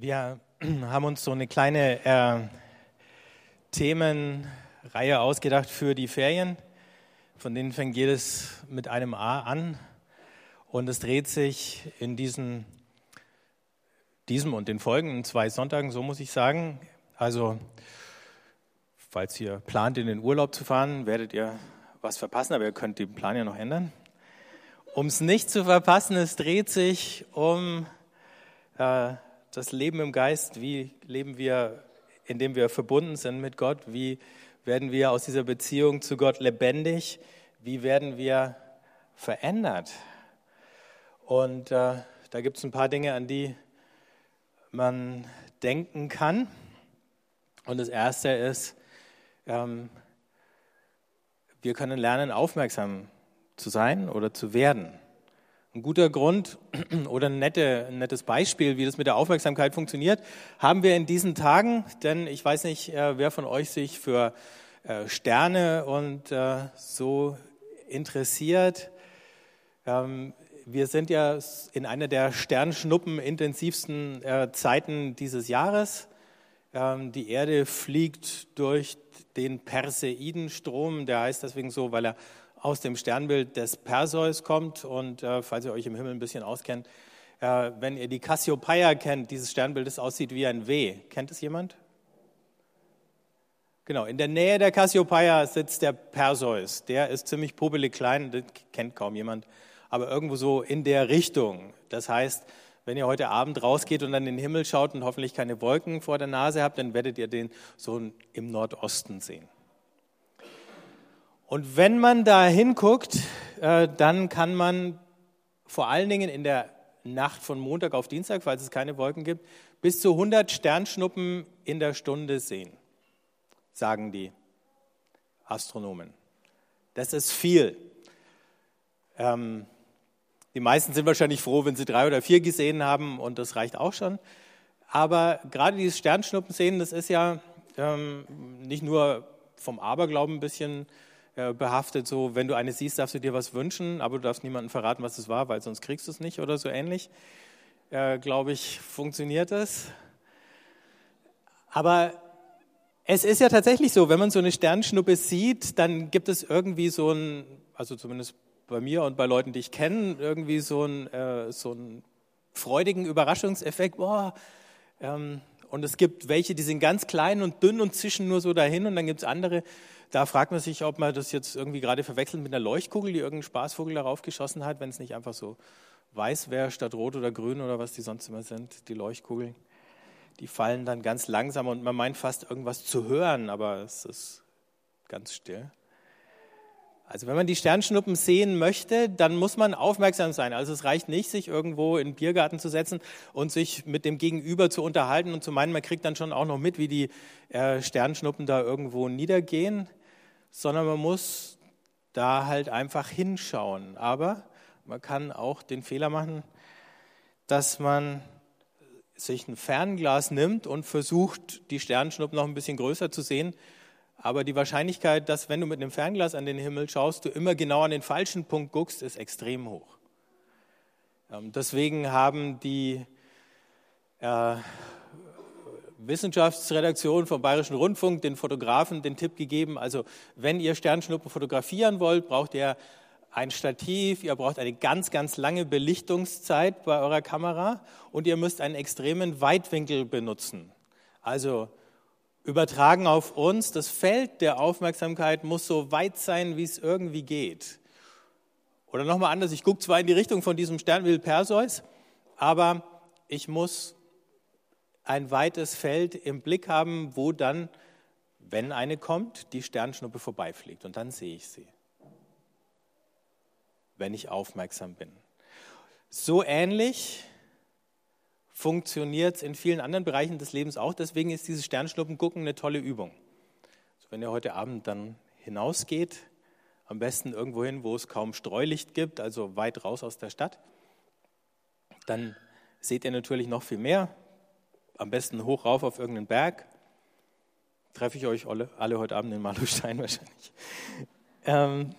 Wir haben uns so eine kleine äh, Themenreihe ausgedacht für die Ferien. Von denen fängt jedes mit einem A an. Und es dreht sich in diesen, diesem und den folgenden zwei Sonntagen, so muss ich sagen. Also, falls ihr plant, in den Urlaub zu fahren, werdet ihr was verpassen, aber ihr könnt den Plan ja noch ändern. Um es nicht zu verpassen, es dreht sich um äh, das Leben im Geist. Wie leben wir, indem wir verbunden sind mit Gott? Wie werden wir aus dieser Beziehung zu Gott lebendig? Wie werden wir verändert? Und äh, da gibt es ein paar Dinge, an die man denken kann. Und das erste ist, ähm, wir können lernen, aufmerksam zu sein oder zu werden. Ein guter Grund oder ein, nette, ein nettes Beispiel, wie das mit der Aufmerksamkeit funktioniert, haben wir in diesen Tagen, denn ich weiß nicht, äh, wer von euch sich für äh, Sterne und äh, so interessiert. Ähm, wir sind ja in einer der Sternschnuppen intensivsten Zeiten dieses Jahres. Ähm, die Erde fliegt durch den Perseidenstrom, der heißt deswegen so, weil er aus dem Sternbild des Perseus kommt. Und äh, falls ihr euch im Himmel ein bisschen auskennt, äh, wenn ihr die Cassiopeia kennt, dieses Sternbild, das aussieht wie ein W. Kennt es jemand? Genau, in der Nähe der Cassiopeia sitzt der Perseus. Der ist ziemlich popelig klein, den kennt kaum jemand, aber irgendwo so in der Richtung. Das heißt, wenn ihr heute Abend rausgeht und an den Himmel schaut und hoffentlich keine Wolken vor der Nase habt, dann werdet ihr den so im Nordosten sehen. Und wenn man da hinguckt, äh, dann kann man vor allen Dingen in der Nacht von Montag auf Dienstag, falls es keine Wolken gibt, bis zu 100 Sternschnuppen in der Stunde sehen, sagen die Astronomen. Das ist viel. Ähm, die meisten sind wahrscheinlich froh, wenn sie drei oder vier gesehen haben und das reicht auch schon. Aber gerade dieses Sternschnuppen sehen, das ist ja ähm, nicht nur vom Aberglauben ein bisschen behaftet, so wenn du eine siehst, darfst du dir was wünschen, aber du darfst niemandem verraten, was es war, weil sonst kriegst du es nicht oder so ähnlich. Äh, Glaube ich, funktioniert das. Aber es ist ja tatsächlich so, wenn man so eine Sternschnuppe sieht, dann gibt es irgendwie so ein, also zumindest bei mir und bei Leuten, die ich kenne, irgendwie so ein, äh, so einen freudigen Überraschungseffekt. Boah, ähm, und es gibt welche, die sind ganz klein und dünn und zischen nur so dahin und dann gibt es andere, da fragt man sich, ob man das jetzt irgendwie gerade verwechselt mit einer Leuchtkugel, die irgendein Spaßvogel darauf geschossen hat, wenn es nicht einfach so weiß wäre statt rot oder grün oder was die sonst immer sind, die Leuchtkugeln. Die fallen dann ganz langsam und man meint fast irgendwas zu hören, aber es ist ganz still. Also wenn man die Sternschnuppen sehen möchte, dann muss man aufmerksam sein. Also es reicht nicht, sich irgendwo in den Biergarten zu setzen und sich mit dem Gegenüber zu unterhalten und zu meinen, man kriegt dann schon auch noch mit, wie die äh, Sternschnuppen da irgendwo niedergehen sondern man muss da halt einfach hinschauen. Aber man kann auch den Fehler machen, dass man sich ein Fernglas nimmt und versucht, die Sternschnuppen noch ein bisschen größer zu sehen. Aber die Wahrscheinlichkeit, dass wenn du mit einem Fernglas an den Himmel schaust, du immer genau an den falschen Punkt guckst, ist extrem hoch. Ähm, deswegen haben die äh, Wissenschaftsredaktion vom Bayerischen Rundfunk den Fotografen den Tipp gegeben, also wenn ihr Sternschnuppen fotografieren wollt, braucht ihr ein Stativ, ihr braucht eine ganz, ganz lange Belichtungszeit bei eurer Kamera und ihr müsst einen extremen Weitwinkel benutzen. Also übertragen auf uns, das Feld der Aufmerksamkeit muss so weit sein, wie es irgendwie geht. Oder nochmal anders, ich gucke zwar in die Richtung von diesem Sternbild Perseus, aber ich muss ein weites Feld im Blick haben, wo dann, wenn eine kommt, die Sternschnuppe vorbeifliegt. Und dann sehe ich sie, wenn ich aufmerksam bin. So ähnlich funktioniert es in vielen anderen Bereichen des Lebens auch. Deswegen ist dieses Sternschnuppengucken eine tolle Übung. Also wenn ihr heute Abend dann hinausgeht, am besten irgendwo hin, wo es kaum Streulicht gibt, also weit raus aus der Stadt, dann seht ihr natürlich noch viel mehr am besten hoch rauf auf irgendeinen Berg. Treffe ich euch alle, alle heute Abend in Malustein wahrscheinlich. Ähm,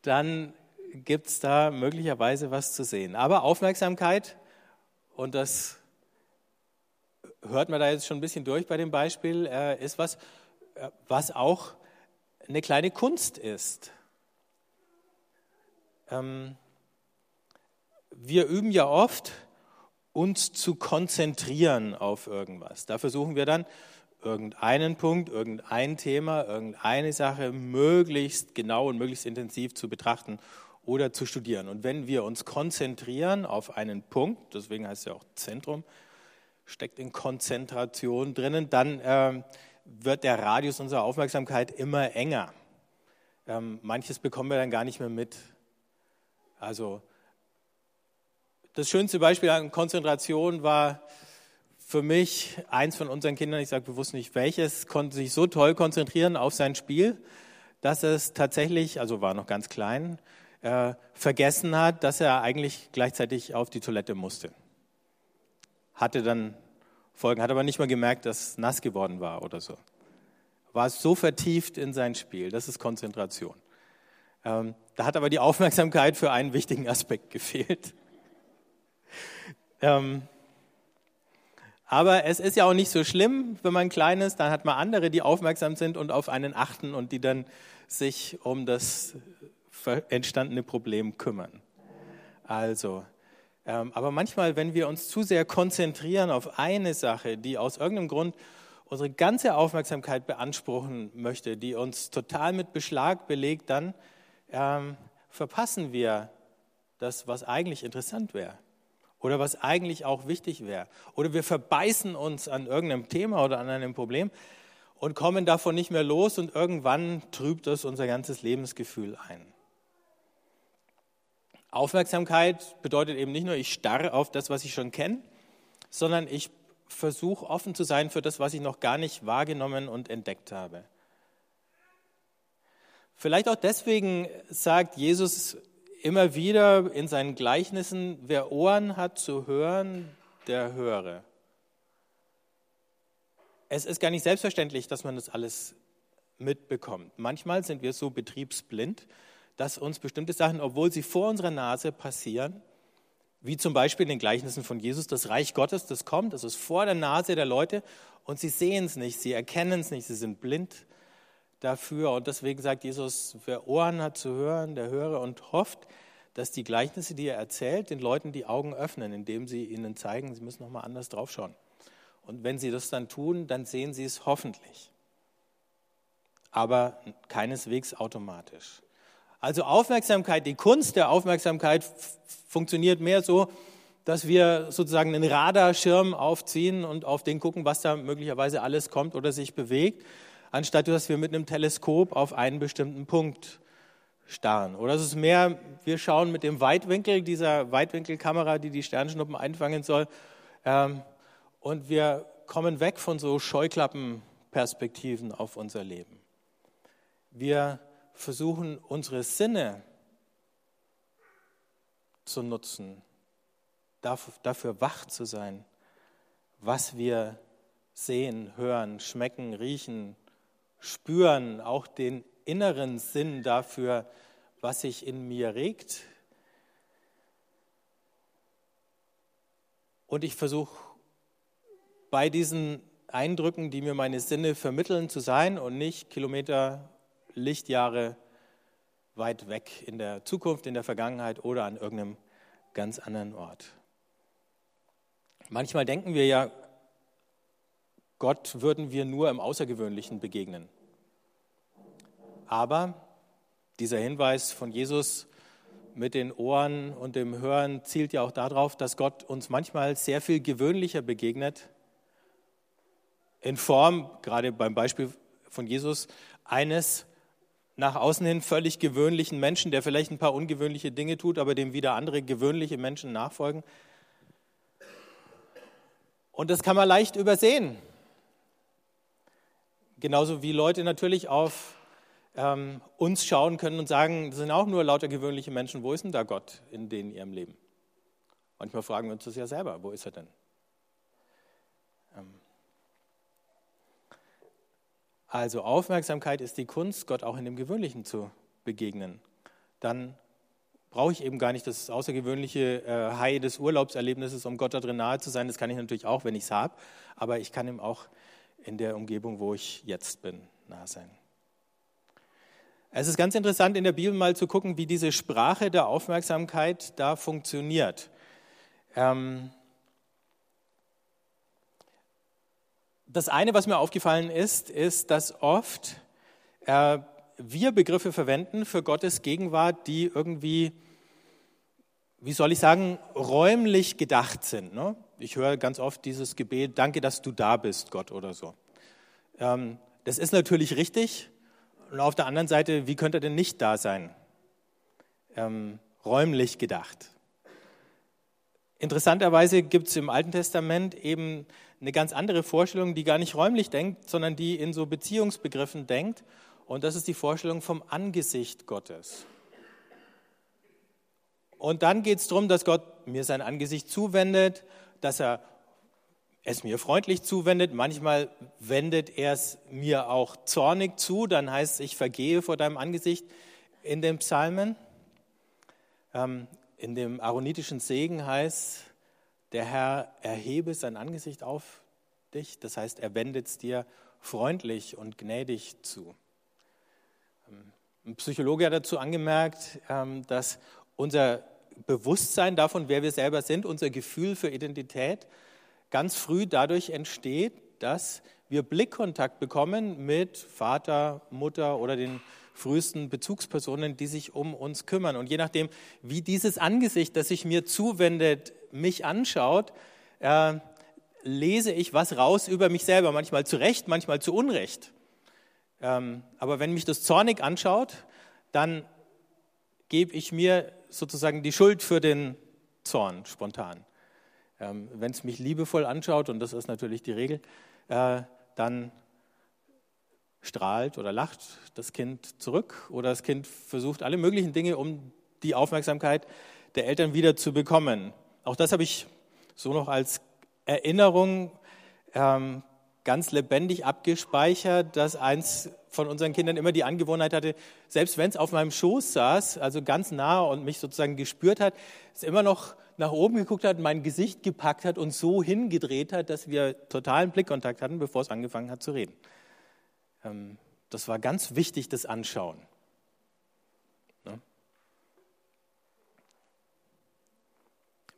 dann gibt es da möglicherweise was zu sehen. Aber Aufmerksamkeit und das hört man da jetzt schon ein bisschen durch bei dem Beispiel, äh, ist was, äh, was auch eine kleine Kunst ist. Ähm, wir üben ja oft, uns zu konzentrieren auf irgendwas. Da versuchen wir dann, irgendeinen Punkt, irgendein Thema, irgendeine Sache möglichst genau und möglichst intensiv zu betrachten oder zu studieren. Und wenn wir uns konzentrieren auf einen Punkt, deswegen heißt es ja auch Zentrum, steckt in Konzentration drinnen, dann äh, wird der Radius unserer Aufmerksamkeit immer enger. Ähm, manches bekommen wir dann gar nicht mehr mit. Also das schönste Beispiel an Konzentration war für mich eins von unseren Kindern, ich sage bewusst nicht welches, konnte sich so toll konzentrieren auf sein Spiel, dass es tatsächlich, also war noch ganz klein, äh, vergessen hat, dass er eigentlich gleichzeitig auf die Toilette musste. Hatte dann Folgen, hat aber nicht mal gemerkt, dass nass geworden war oder so. War so vertieft in sein Spiel, das ist Konzentration. Ähm, da hat aber die Aufmerksamkeit für einen wichtigen Aspekt gefehlt. Ähm, aber es ist ja auch nicht so schlimm, wenn man klein ist, dann hat man andere, die aufmerksam sind und auf einen achten und die dann sich um das entstandene Problem kümmern. Also, ähm, aber manchmal, wenn wir uns zu sehr konzentrieren auf eine Sache, die aus irgendeinem Grund unsere ganze Aufmerksamkeit beanspruchen möchte, die uns total mit Beschlag belegt, dann ähm, verpassen wir das, was eigentlich interessant wäre oder was eigentlich auch wichtig wäre. Oder wir verbeißen uns an irgendeinem Thema oder an einem Problem und kommen davon nicht mehr los und irgendwann trübt das unser ganzes Lebensgefühl ein. Aufmerksamkeit bedeutet eben nicht nur, ich starre auf das, was ich schon kenne, sondern ich versuche offen zu sein für das, was ich noch gar nicht wahrgenommen und entdeckt habe. Vielleicht auch deswegen sagt Jesus immer wieder in seinen Gleichnissen, wer Ohren hat zu hören, der höre. Es ist gar nicht selbstverständlich, dass man das alles mitbekommt. Manchmal sind wir so betriebsblind, dass uns bestimmte Sachen, obwohl sie vor unserer Nase passieren, wie zum Beispiel in den Gleichnissen von Jesus, das Reich Gottes, das kommt, das ist vor der Nase der Leute und sie sehen es nicht, sie erkennen es nicht, sie sind blind dafür. Und deswegen sagt Jesus, wer Ohren hat zu hören, der höre und hofft, dass die Gleichnisse, die er erzählt, den Leuten die Augen öffnen, indem sie ihnen zeigen, sie müssen nochmal anders draufschauen. Und wenn sie das dann tun, dann sehen sie es hoffentlich. Aber keineswegs automatisch. Also Aufmerksamkeit, die Kunst der Aufmerksamkeit funktioniert mehr so, dass wir sozusagen einen Radarschirm aufziehen und auf den gucken, was da möglicherweise alles kommt oder sich bewegt anstatt dass wir mit einem Teleskop auf einen bestimmten Punkt starren. Oder es ist mehr, wir schauen mit dem Weitwinkel, dieser Weitwinkelkamera, die die Sternschnuppen einfangen soll, ähm, und wir kommen weg von so Scheuklappenperspektiven auf unser Leben. Wir versuchen unsere Sinne zu nutzen, dafür wach zu sein, was wir sehen, hören, schmecken, riechen, spüren, auch den inneren Sinn dafür, was sich in mir regt. Und ich versuche bei diesen Eindrücken, die mir meine Sinne vermitteln, zu sein und nicht Kilometer, Lichtjahre weit weg in der Zukunft, in der Vergangenheit oder an irgendeinem ganz anderen Ort. Manchmal denken wir ja, Gott würden wir nur im Außergewöhnlichen begegnen. Aber dieser Hinweis von Jesus mit den Ohren und dem Hören zielt ja auch darauf, dass Gott uns manchmal sehr viel gewöhnlicher begegnet, in Form, gerade beim Beispiel von Jesus, eines nach außen hin völlig gewöhnlichen Menschen, der vielleicht ein paar ungewöhnliche Dinge tut, aber dem wieder andere gewöhnliche Menschen nachfolgen. Und das kann man leicht übersehen. Genauso wie Leute natürlich auf ähm, uns schauen können und sagen, das sind auch nur lauter gewöhnliche Menschen, wo ist denn da Gott in denen ihrem Leben? Manchmal fragen wir uns das ja selber, wo ist er denn? Also Aufmerksamkeit ist die Kunst, Gott auch in dem Gewöhnlichen zu begegnen. Dann brauche ich eben gar nicht das außergewöhnliche äh, High des Urlaubserlebnisses, um Gott da drin nahe zu sein. Das kann ich natürlich auch, wenn ich es habe, aber ich kann ihm auch in der Umgebung, wo ich jetzt bin, nah sein. Es ist ganz interessant in der Bibel mal zu gucken, wie diese Sprache der Aufmerksamkeit da funktioniert. Ähm das eine, was mir aufgefallen ist, ist, dass oft äh, wir Begriffe verwenden für Gottes Gegenwart, die irgendwie, wie soll ich sagen, räumlich gedacht sind. Ne? Ich höre ganz oft dieses Gebet, danke, dass du da bist, Gott oder so. Ähm, das ist natürlich richtig. Und auf der anderen Seite, wie könnte er denn nicht da sein? Ähm, räumlich gedacht. Interessanterweise gibt es im Alten Testament eben eine ganz andere Vorstellung, die gar nicht räumlich denkt, sondern die in so Beziehungsbegriffen denkt. Und das ist die Vorstellung vom Angesicht Gottes. Und dann geht es darum, dass Gott mir sein Angesicht zuwendet, dass er es mir freundlich zuwendet. Manchmal wendet er es mir auch zornig zu. Dann heißt es, ich vergehe vor deinem Angesicht in den Psalmen. Ähm, in dem aaronitischen Segen heißt, der Herr erhebe sein Angesicht auf dich. Das heißt, er wendet es dir freundlich und gnädig zu. Ähm, ein Psychologe hat dazu angemerkt, ähm, dass unser Bewusstsein davon, wer wir selber sind, unser Gefühl für Identität, ganz früh dadurch entsteht, dass wir Blickkontakt bekommen mit Vater, Mutter oder den frühesten Bezugspersonen, die sich um uns kümmern. Und je nachdem, wie dieses Angesicht, das sich mir zuwendet, mich anschaut, äh, lese ich was raus über mich selber, manchmal zu Recht, manchmal zu Unrecht. Ähm, aber wenn mich das zornig anschaut, dann gebe ich mir sozusagen die Schuld für den Zorn spontan. Ähm, Wenn es mich liebevoll anschaut, und das ist natürlich die Regel, äh, dann strahlt oder lacht das Kind zurück oder das Kind versucht alle möglichen Dinge, um die Aufmerksamkeit der Eltern wieder zu bekommen. Auch das habe ich so noch als Erinnerung ähm, ganz lebendig abgespeichert, dass eins von unseren Kindern immer die Angewohnheit hatte, selbst wenn es auf meinem Schoß saß, also ganz nah und mich sozusagen gespürt hat, es immer noch nach oben geguckt hat, mein Gesicht gepackt hat und so hingedreht hat, dass wir totalen Blickkontakt hatten, bevor es angefangen hat zu reden. Ähm, das war ganz wichtig, das Anschauen.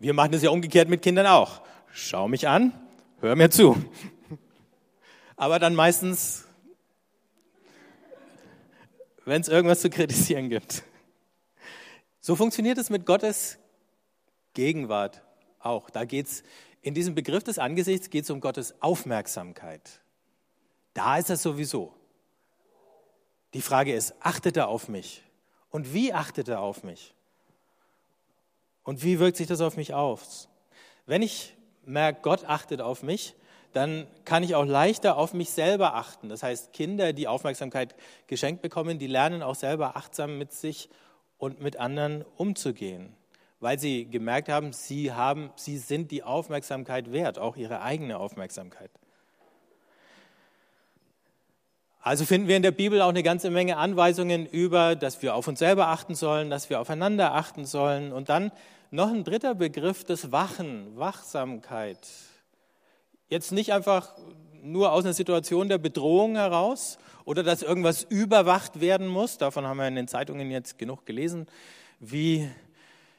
Wir machen das ja umgekehrt mit Kindern auch. Schau mich an, hör mir zu. Aber dann meistens, wenn es irgendwas zu kritisieren gibt. So funktioniert es mit Gottes Gegenwart auch. Da geht es in diesem Begriff des Angesichts geht es um Gottes Aufmerksamkeit. Da ist er sowieso. Die Frage ist, achtet er auf mich? Und wie achtet er auf mich? Und wie wirkt sich das auf mich aus? Wenn ich merke, Gott achtet auf mich, dann kann ich auch leichter auf mich selber achten. Das heißt, Kinder, die Aufmerksamkeit geschenkt bekommen, die lernen auch selber achtsam mit sich und mit anderen umzugehen weil sie gemerkt haben, sie, haben, sie sind die Aufmerksamkeit wert, auch ihre eigene Aufmerksamkeit. Also finden wir in der Bibel auch eine ganze Menge Anweisungen über, dass wir auf uns selber achten sollen, dass wir aufeinander achten sollen. Und dann noch ein dritter Begriff des Wachen, Wachsamkeit. Jetzt nicht einfach nur aus einer Situation der Bedrohung heraus oder dass irgendwas überwacht werden muss. Davon haben wir in den Zeitungen jetzt genug gelesen, wie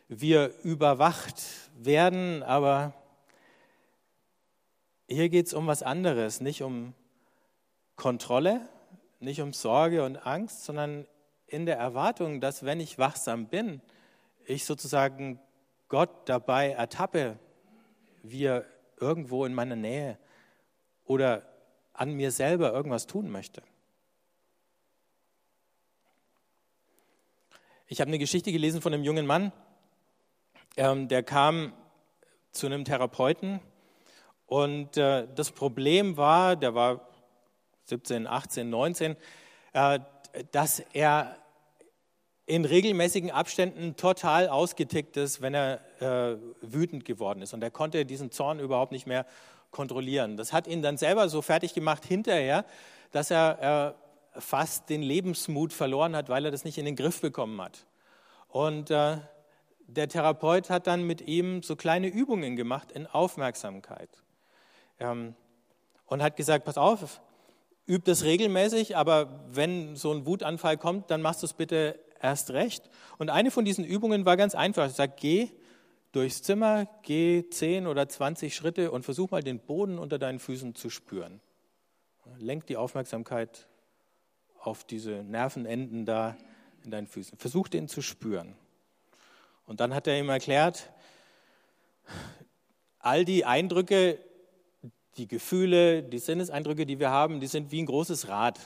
wir überwacht werden, aber hier geht es um was anderes, nicht um Kontrolle, nicht um Sorge und Angst, sondern in der Erwartung, dass wenn ich wachsam bin, ich sozusagen Gott dabei ertappe, wie er irgendwo in meiner Nähe oder an mir selber irgendwas tun möchte. Ich habe eine Geschichte gelesen von einem jungen Mann, ähm, der kam zu einem Therapeuten und äh, das Problem war, der war 17, 18, 19, äh, dass er in regelmäßigen Abständen total ausgetickt ist, wenn er äh, wütend geworden ist. Und er konnte diesen Zorn überhaupt nicht mehr kontrollieren. Das hat ihn dann selber so fertig gemacht hinterher, dass er fast den Lebensmut verloren hat, weil er das nicht in den Griff bekommen hat. Und äh, der Therapeut hat dann mit ihm so kleine Übungen gemacht in Aufmerksamkeit. Ähm, und hat gesagt, pass auf, üb das regelmäßig, aber wenn so ein Wutanfall kommt, dann machst du es bitte erst recht. Und eine von diesen Übungen war ganz einfach. Ich sage, geh durchs Zimmer, geh 10 oder 20 Schritte und versuch mal den Boden unter deinen Füßen zu spüren. Lenk die Aufmerksamkeit auf diese Nervenenden da in deinen Füßen. Versuch den zu spüren. Und dann hat er ihm erklärt, all die Eindrücke, die Gefühle, die Sinneseindrücke, die wir haben, die sind wie ein großes Rad.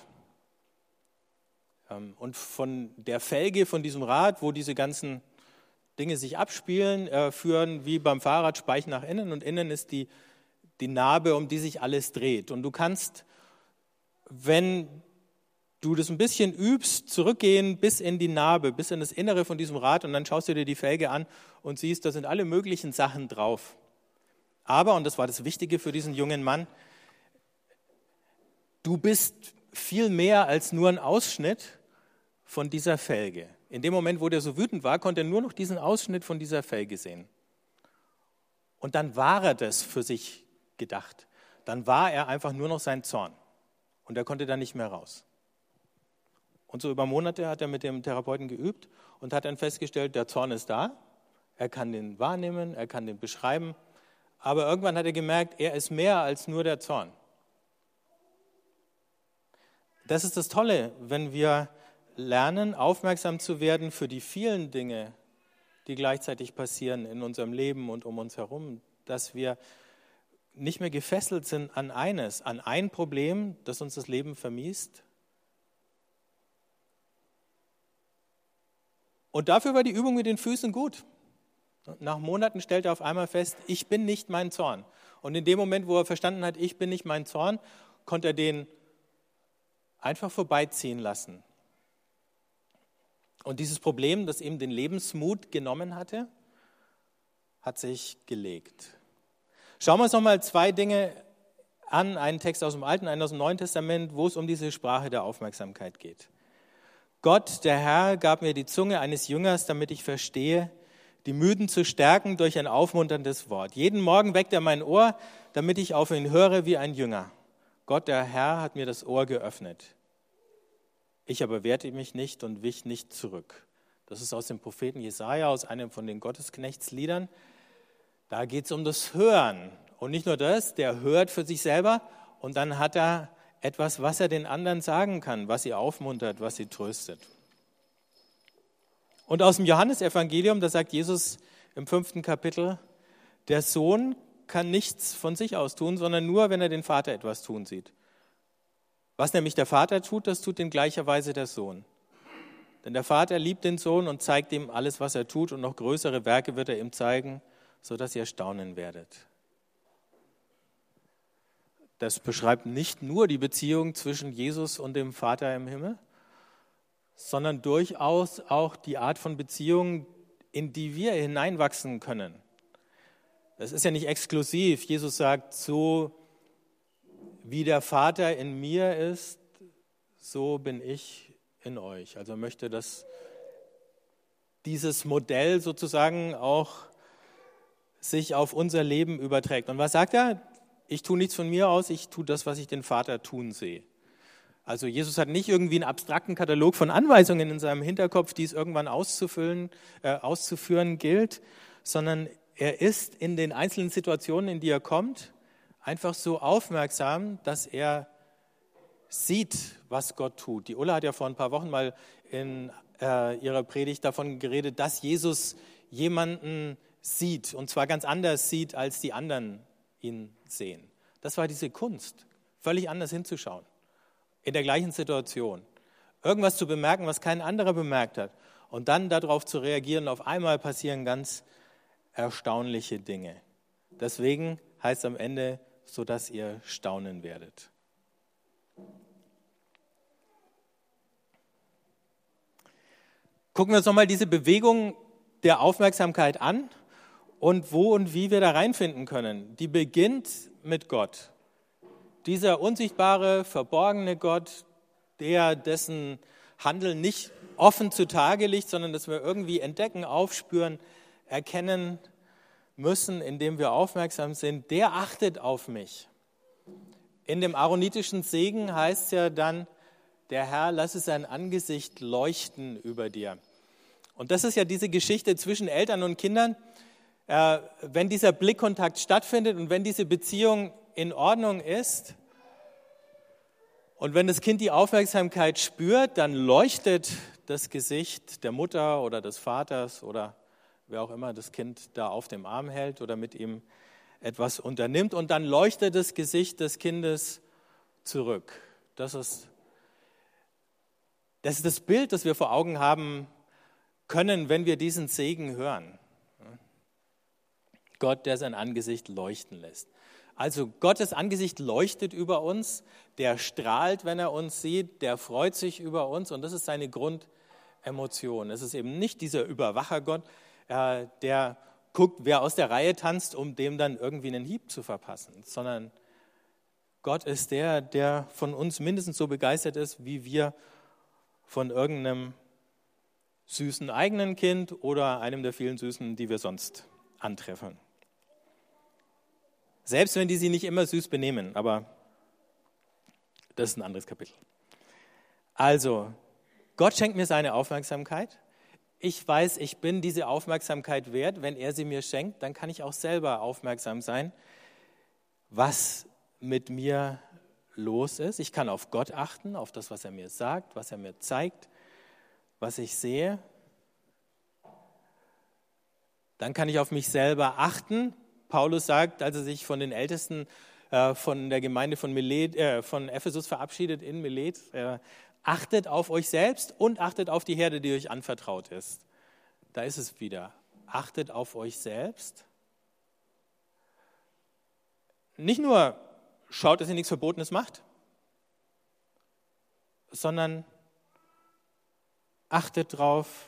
Ähm, und von der Felge von diesem Rad, wo diese ganzen Dinge sich abspielen, äh, führen wie beim Fahrrad Speichen nach innen und innen ist die, die Narbe, um die sich alles dreht. Und du kannst, wenn du das ein bisschen übst, zurückgehen bis in die Narbe, bis in das Innere von diesem Rad und dann schaust du dir die Felge an und siehst, da sind alle möglichen Sachen drauf. Aber, und das war das Wichtige für diesen jungen Mann, du bist viel mehr als nur ein Ausschnitt von dieser Felge. In dem Moment, wo der so wütend war, konnte er nur noch diesen Ausschnitt von dieser Felge sehen. Und dann war er das für sich gedacht. Dann war er einfach nur noch sein Zorn. Und er konnte da nicht mehr raus. Und so über Monate hat er mit dem Therapeuten geübt und hat dann festgestellt, der Zorn ist da, er kann den wahrnehmen, er kann den beschreiben, aber irgendwann hat er gemerkt, er ist mehr als nur der Zorn. Das ist das Tolle, wenn wir lernen, aufmerksam zu werden für die vielen Dinge, die gleichzeitig passieren in unserem Leben und um uns herum, dass wir nicht mehr gefesselt sind an eines, an ein Problem, das uns das Leben vermiest, Und dafür war die Übung mit den Füßen gut. Nach Monaten stellte er auf einmal fest, ich bin nicht mein Zorn. Und in dem Moment, wo er verstanden hat, ich bin nicht mein Zorn, konnte er den einfach vorbeiziehen lassen. Und dieses Problem, das ihm den Lebensmut genommen hatte, hat sich gelegt. Schauen wir uns nochmal zwei Dinge an, einen Text aus dem Alten, einen aus dem Neuen Testament, wo es um diese Sprache der Aufmerksamkeit geht. Gott, der Herr, gab mir die Zunge eines Jüngers, damit ich verstehe, die Müden zu stärken durch ein aufmunterndes Wort. Jeden Morgen weckt er mein Ohr, damit ich auf ihn höre wie ein Jünger. Gott, der Herr, hat mir das Ohr geöffnet. Ich aber wehrte mich nicht und wich nicht zurück. Das ist aus dem Propheten Jesaja, aus einem von den Gottesknechtsliedern. Da geht es um das Hören. Und nicht nur das, der hört für sich selber und dann hat er etwas, was er den anderen sagen kann, was sie aufmuntert, was sie tröstet. Und aus dem Johannesevangelium, da sagt Jesus im fünften Kapitel, der Sohn kann nichts von sich aus tun, sondern nur, wenn er den Vater etwas tun sieht. Was nämlich der Vater tut, das tut in gleicher Weise der Sohn. Denn der Vater liebt den Sohn und zeigt ihm alles, was er tut, und noch größere Werke wird er ihm zeigen, sodass ihr staunen werdet. Das beschreibt nicht nur die Beziehung zwischen Jesus und dem Vater im Himmel, sondern durchaus auch die Art von Beziehung, in die wir hineinwachsen können. Das ist ja nicht exklusiv. Jesus sagt, so wie der Vater in mir ist, so bin ich in euch. Also möchte, dass dieses Modell sozusagen auch sich auf unser Leben überträgt. Und was sagt er? ich tue nichts von mir aus, ich tue das, was ich den Vater tun sehe. Also Jesus hat nicht irgendwie einen abstrakten Katalog von Anweisungen in seinem Hinterkopf, die es irgendwann auszufüllen, äh, auszuführen gilt, sondern er ist in den einzelnen Situationen, in die er kommt, einfach so aufmerksam, dass er sieht, was Gott tut. Die Ulla hat ja vor ein paar Wochen mal in äh, ihrer Predigt davon geredet, dass Jesus jemanden sieht und zwar ganz anders sieht als die anderen ihn sehen. Das war diese Kunst, völlig anders hinzuschauen, in der gleichen Situation. Irgendwas zu bemerken, was kein anderer bemerkt hat. Und dann darauf zu reagieren. Auf einmal passieren ganz erstaunliche Dinge. Deswegen heißt es am Ende, sodass ihr staunen werdet. Gucken wir uns nochmal diese Bewegung der Aufmerksamkeit an und wo und wie wir da reinfinden können. Die beginnt mit Gott. Dieser unsichtbare, verborgene Gott, der dessen Handeln nicht offen zutage liegt, sondern dass wir irgendwie entdecken, aufspüren, erkennen müssen, indem wir aufmerksam sind, der achtet auf mich. In dem aaronitischen Segen heißt es ja dann, der Herr lasse sein Angesicht leuchten über dir. Und das ist ja diese Geschichte zwischen Eltern und Kindern. Äh, wenn dieser Blickkontakt stattfindet und wenn diese Beziehung in Ordnung ist und wenn das Kind die Aufmerksamkeit spürt, dann leuchtet das Gesicht der Mutter oder des Vaters oder wer auch immer das Kind da auf dem Arm hält oder mit ihm etwas unternimmt und dann leuchtet das Gesicht des Kindes zurück. Das ist, das ist das Bild, das wir vor Augen haben können, wenn wir diesen Segen hören. Gott, der sein Angesicht leuchten lässt. Also Gottes Angesicht leuchtet über uns, der strahlt, wenn er uns sieht, der freut sich über uns und das ist seine Grundemotion. Es ist eben nicht dieser Überwachergott, äh, der guckt, wer aus der Reihe tanzt, um dem dann irgendwie einen Hieb zu verpassen, sondern Gott ist der, der von uns mindestens so begeistert ist, wie wir von irgendeinem süßen eigenen Kind oder einem der vielen süßen, die wir sonst antreffen. Selbst wenn die sie nicht immer süß benehmen, aber das ist ein anderes Kapitel. Also, Gott schenkt mir seine Aufmerksamkeit ich weiß, ich bin diese Aufmerksamkeit wert, wenn er sie mir schenkt, dann kann ich auch selber aufmerksam sein, was mit mir los ist. Ich kann auf Gott achten, auf das, was er mir sagt, was er mir zeigt, was ich sehe. Dann kann ich auf mich selber achten. Paulus sagt, als er sich von den Ältesten äh, von der Gemeinde von, Milet, äh, von Ephesus verabschiedet in Milet, äh, Achtet auf euch selbst und achtet auf die Herde, die euch anvertraut ist. Da ist es wieder. Achtet auf euch selbst. Nicht nur schaut, dass ihr nichts Verbotenes macht, sondern achtet drauf,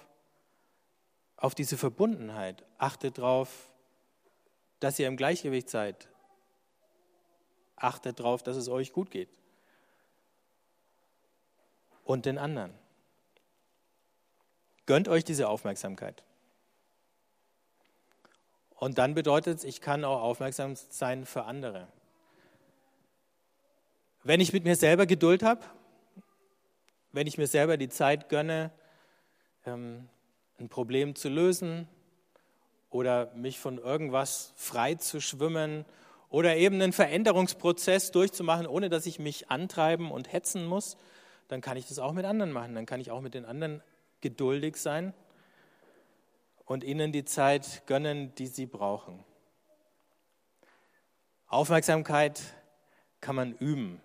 auf diese Verbundenheit. Achtet darauf, dass ihr im Gleichgewicht seid. Achtet darauf, dass es euch gut geht und den anderen. Gönnt euch diese Aufmerksamkeit. Und dann bedeutet es, ich kann auch aufmerksam sein für andere. Wenn ich mit mir selber Geduld habe, wenn ich mir selber die Zeit gönne, ähm, ein Problem zu lösen oder mich von irgendwas frei zu schwimmen oder eben einen Veränderungsprozess durchzumachen, ohne dass ich mich antreiben und hetzen muss, dann kann ich das auch mit anderen machen. Dann kann ich auch mit den anderen geduldig sein und ihnen die Zeit gönnen, die sie brauchen. Aufmerksamkeit kann man üben.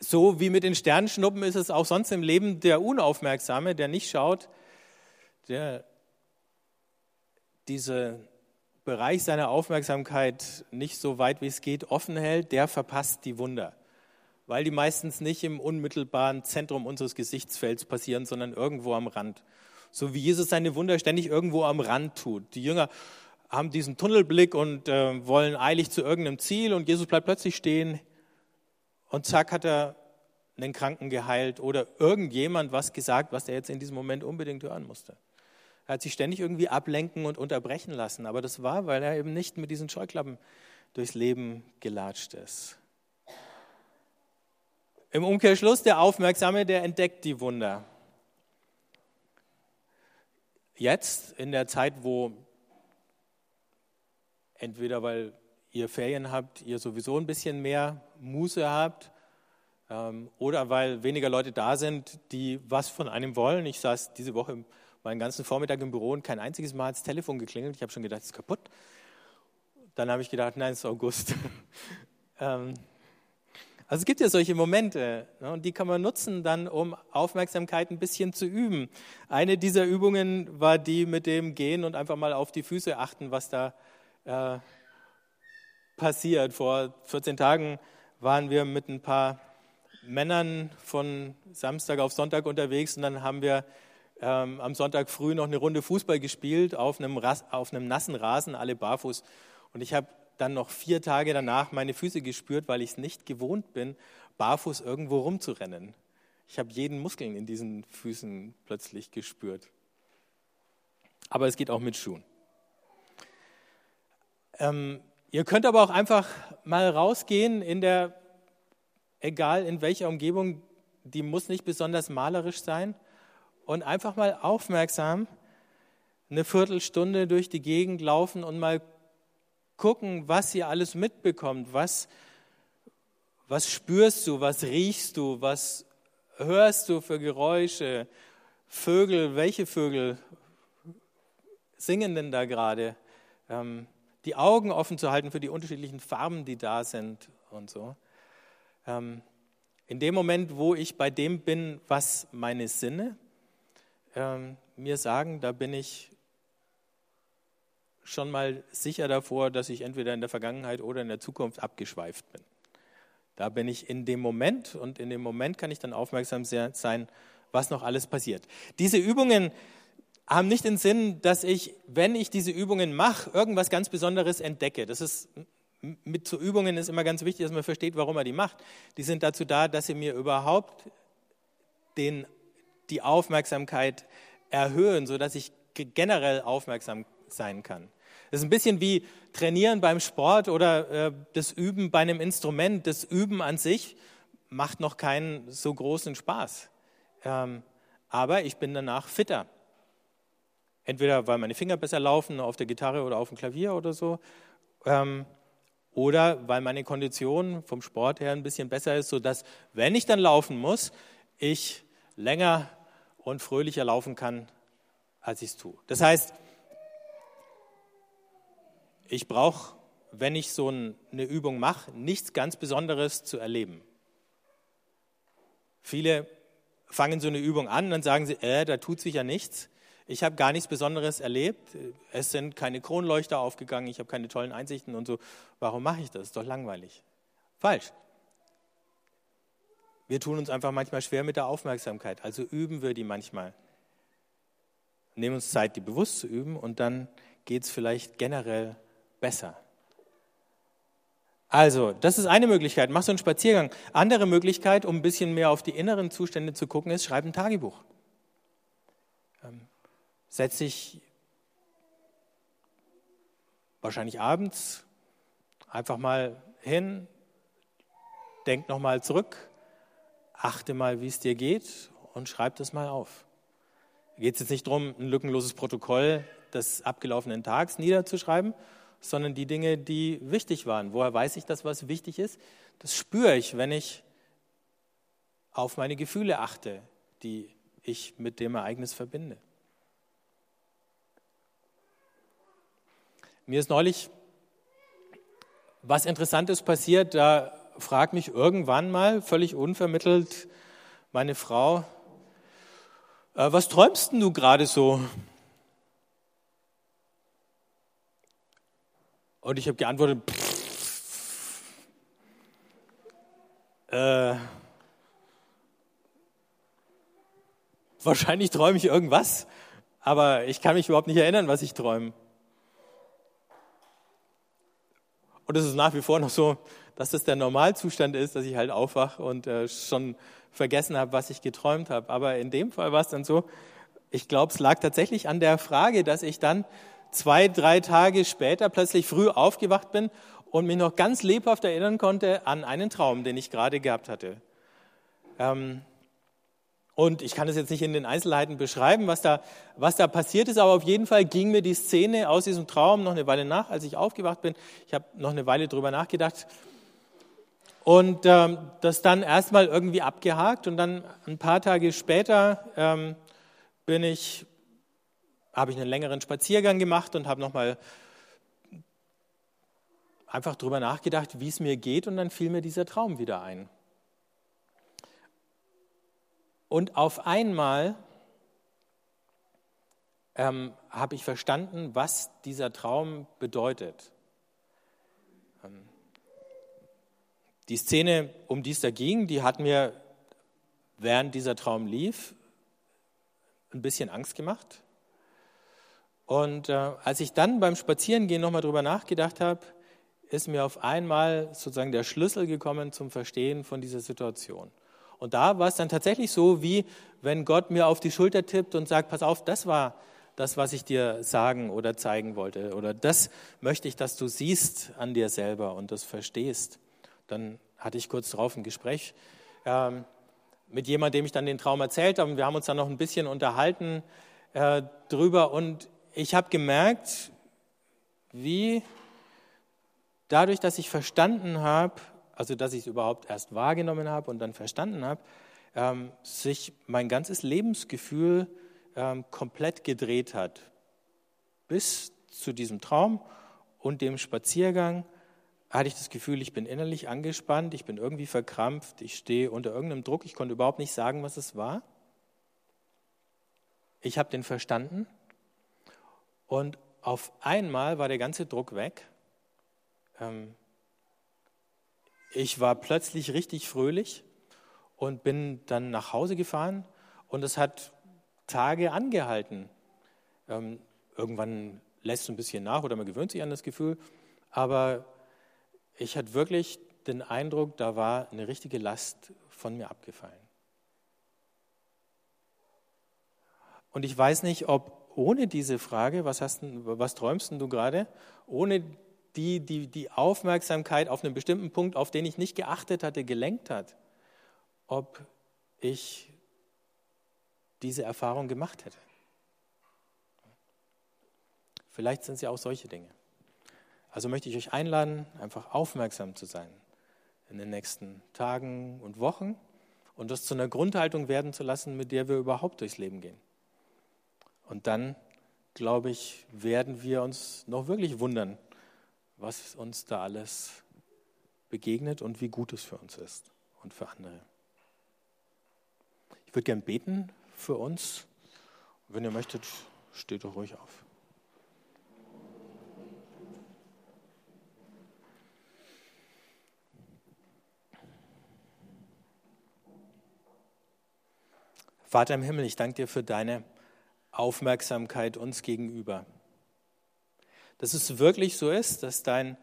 So wie mit den Sternschnuppen ist es auch sonst im Leben der Unaufmerksame, der nicht schaut, der diesen Bereich seiner Aufmerksamkeit nicht so weit wie es geht offen hält, der verpasst die Wunder weil die meistens nicht im unmittelbaren Zentrum unseres Gesichtsfelds passieren, sondern irgendwo am Rand. So wie Jesus seine Wunder ständig irgendwo am Rand tut. Die Jünger haben diesen Tunnelblick und äh, wollen eilig zu irgendeinem Ziel und Jesus bleibt plötzlich stehen und zack hat er einen Kranken geheilt oder irgendjemand was gesagt, was er jetzt in diesem Moment unbedingt hören musste. Er hat sich ständig irgendwie ablenken und unterbrechen lassen, aber das war, weil er eben nicht mit diesen Scheuklappen durchs Leben gelatscht ist. Im Umkehrschluss, der Aufmerksame, der entdeckt die Wunder. Jetzt, in der Zeit, wo entweder weil ihr Ferien habt, ihr sowieso ein bisschen mehr Muße habt, ähm, oder weil weniger Leute da sind, die was von einem wollen. Ich saß diese Woche meinen ganzen Vormittag im Büro und kein einziges Mal hat das Telefon geklingelt. Ich habe schon gedacht, es ist kaputt. Dann habe ich gedacht, nein, es ist August. ähm, also es gibt ja solche Momente ne, und die kann man nutzen dann, um Aufmerksamkeit ein bisschen zu üben. Eine dieser Übungen war die mit dem Gehen und einfach mal auf die Füße achten, was da äh, passiert. Vor 14 Tagen waren wir mit ein paar Männern von Samstag auf Sonntag unterwegs und dann haben wir ähm, am Sonntag früh noch eine Runde Fußball gespielt auf einem, auf einem nassen Rasen, alle barfuß. Und ich habe dann noch vier Tage danach meine Füße gespürt, weil ich es nicht gewohnt bin, barfuß irgendwo rumzurennen. Ich habe jeden Muskeln in diesen Füßen plötzlich gespürt. Aber es geht auch mit Schuhen. Ähm, ihr könnt aber auch einfach mal rausgehen in der, egal in welcher Umgebung, die muss nicht besonders malerisch sein, und einfach mal aufmerksam eine Viertelstunde durch die Gegend laufen und mal gucken, was ihr alles mitbekommt, was, was spürst du, was riechst du, was hörst du für Geräusche, Vögel, welche Vögel singen denn da gerade? Ähm, die Augen offen zu halten für die unterschiedlichen Farben, die da sind und so. Ähm, in dem Moment, wo ich bei dem bin, was meine Sinne ähm, mir sagen, da bin ich schon mal sicher davor, dass ich entweder in der Vergangenheit oder in der Zukunft abgeschweift bin. Da bin ich in dem Moment und in dem Moment kann ich dann aufmerksam sein, was noch alles passiert. Diese Übungen haben nicht den Sinn, dass ich, wenn ich diese Übungen mache, irgendwas ganz Besonderes entdecke. Das ist mit so Übungen ist immer ganz wichtig, dass man versteht, warum er die macht. Die sind dazu da, dass sie mir überhaupt den die Aufmerksamkeit erhöhen, sodass ich generell aufmerksam sein kann. Das ist ein bisschen wie Trainieren beim Sport oder äh, das Üben bei einem Instrument. Das Üben an sich macht noch keinen so großen Spaß. Ähm, aber ich bin danach fitter. Entweder weil meine Finger besser laufen auf der Gitarre oder auf dem Klavier oder so. Ähm, oder weil meine Kondition vom Sport her ein bisschen besser ist, sodass, wenn ich dann laufen muss, ich länger und fröhlicher laufen kann, als ich es tue. Das heißt, ich brauche, wenn ich so eine Übung mache, nichts ganz Besonderes zu erleben. Viele fangen so eine Übung an, dann sagen sie, äh, da tut sich ja nichts. Ich habe gar nichts Besonderes erlebt. Es sind keine Kronleuchter aufgegangen, ich habe keine tollen Einsichten und so. Warum mache ich das? Ist doch langweilig. Falsch. Wir tun uns einfach manchmal schwer mit der Aufmerksamkeit, also üben wir die manchmal. Nehmen uns Zeit, die bewusst zu üben und dann geht es vielleicht generell besser. Also, das ist eine Möglichkeit. Mach so einen Spaziergang. Andere Möglichkeit, um ein bisschen mehr auf die inneren Zustände zu gucken, ist, schreib ein Tagebuch. Ähm, setz dich wahrscheinlich abends einfach mal hin, denk nochmal zurück, achte mal, wie es dir geht und schreib das mal auf. Geht es jetzt nicht darum, ein lückenloses Protokoll des abgelaufenen Tags niederzuschreiben, sondern die Dinge, die wichtig waren. Woher weiß ich, dass was wichtig ist? Das spüre ich, wenn ich auf meine Gefühle achte, die ich mit dem Ereignis verbinde. Mir ist neulich was Interessantes passiert, da fragt mich irgendwann mal, völlig unvermittelt, meine Frau, äh, was träumst du gerade so? Und ich habe geantwortet, pff, äh, wahrscheinlich träume ich irgendwas, aber ich kann mich überhaupt nicht erinnern, was ich träume. Und es ist nach wie vor noch so, dass das der Normalzustand ist, dass ich halt aufwache und äh, schon vergessen habe, was ich geträumt habe. Aber in dem Fall war es dann so, ich glaube, es lag tatsächlich an der Frage, dass ich dann zwei, drei Tage später plötzlich früh aufgewacht bin und mich noch ganz lebhaft erinnern konnte an einen Traum, den ich gerade gehabt hatte. Ähm, und ich kann es jetzt nicht in den Einzelheiten beschreiben, was da, was da passiert ist, aber auf jeden Fall ging mir die Szene aus diesem Traum noch eine Weile nach, als ich aufgewacht bin. Ich habe noch eine Weile drüber nachgedacht und ähm, das dann erstmal irgendwie abgehakt und dann ein paar Tage später ähm, bin ich, habe ich einen längeren Spaziergang gemacht und habe nochmal einfach drüber nachgedacht, wie es mir geht und dann fiel mir dieser Traum wieder ein. Und auf einmal ähm, habe ich verstanden, was dieser Traum bedeutet. Ähm, die Szene, um die es da ging, die hat mir, während dieser Traum lief, ein bisschen Angst gemacht. Und äh, als ich dann beim Spazierengehen nochmal drüber nachgedacht habe, ist mir auf einmal sozusagen der Schlüssel gekommen zum Verstehen von dieser Situation. Und da war es dann tatsächlich so, wie wenn Gott mir auf die Schulter tippt und sagt, pass auf, das war, das, was ich dir sagen oder zeigen wollte. Oder das möchte ich, dass du siehst an dir selber und das verstehst. Dann hatte ich kurz darauf ein Gespräch ähm, mit jemandem, dem ich dann den Traum erzählt habe. Und wir haben uns dann noch ein bisschen unterhalten äh, drüber. Und ich habe gemerkt, wie dadurch, dass ich verstanden habe, also dass ich es überhaupt erst wahrgenommen habe und dann verstanden habe, ähm, sich mein ganzes Lebensgefühl ähm, komplett gedreht hat. Bis zu diesem Traum und dem Spaziergang hatte ich das Gefühl, ich bin innerlich angespannt, ich bin irgendwie verkrampft, ich stehe unter irgendeinem Druck, ich konnte überhaupt nicht sagen, was es war. Ich habe den verstanden und auf einmal war der ganze Druck weg. Ähm, ich war plötzlich richtig fröhlich und bin dann nach Hause gefahren und es hat Tage angehalten. Ähm, irgendwann lässt es ein bisschen nach oder man gewöhnt sich an das Gefühl, aber ich hatte wirklich den Eindruck, da war eine richtige Last von mir abgefallen. Und ich weiß nicht, ob ohne diese Frage, was, hast, was träumst du gerade, ohne die, die die Aufmerksamkeit auf einen bestimmten Punkt, auf den ich nicht geachtet hatte, gelenkt hat, ob ich diese Erfahrung gemacht hätte. Vielleicht sind es ja auch solche Dinge. Also möchte ich euch einladen, einfach aufmerksam zu sein in den nächsten Tagen und Wochen und das zu einer Grundhaltung werden zu lassen, mit der wir überhaupt durchs Leben gehen. Und dann, glaube ich, werden wir uns noch wirklich wundern, was uns da alles begegnet und wie gut es für uns ist und für andere. Ich würde gern beten für uns. Wenn ihr möchtet, steht doch ruhig auf. Vater im Himmel, ich danke dir für deine Aufmerksamkeit uns gegenüber. Dass es wirklich so ist, dass dein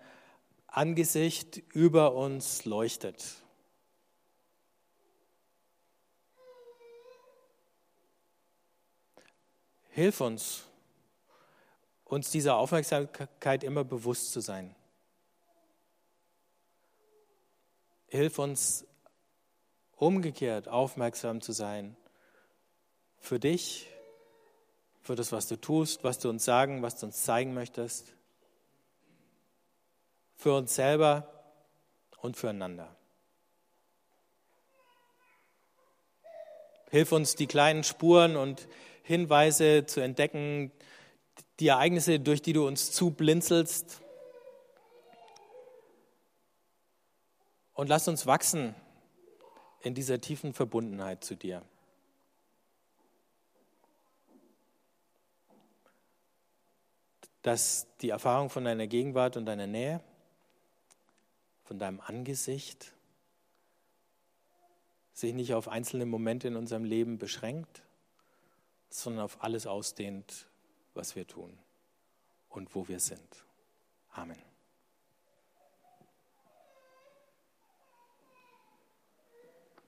Angesicht über uns leuchtet. Hilf uns, uns dieser Aufmerksamkeit immer bewusst zu sein. Hilf uns umgekehrt aufmerksam zu sein für dich, für das, was du tust, was du uns sagen, was du uns zeigen möchtest, für uns selber und füreinander. Hilf uns, die kleinen Spuren und Hinweise zu entdecken, die Ereignisse, durch die du uns zublinzelst. Und lass uns wachsen in dieser tiefen Verbundenheit zu dir. Dass die Erfahrung von deiner Gegenwart und deiner Nähe, von deinem Angesicht, sich nicht auf einzelne Momente in unserem Leben beschränkt, sondern auf alles ausdehnt, was wir tun und wo wir sind. Amen.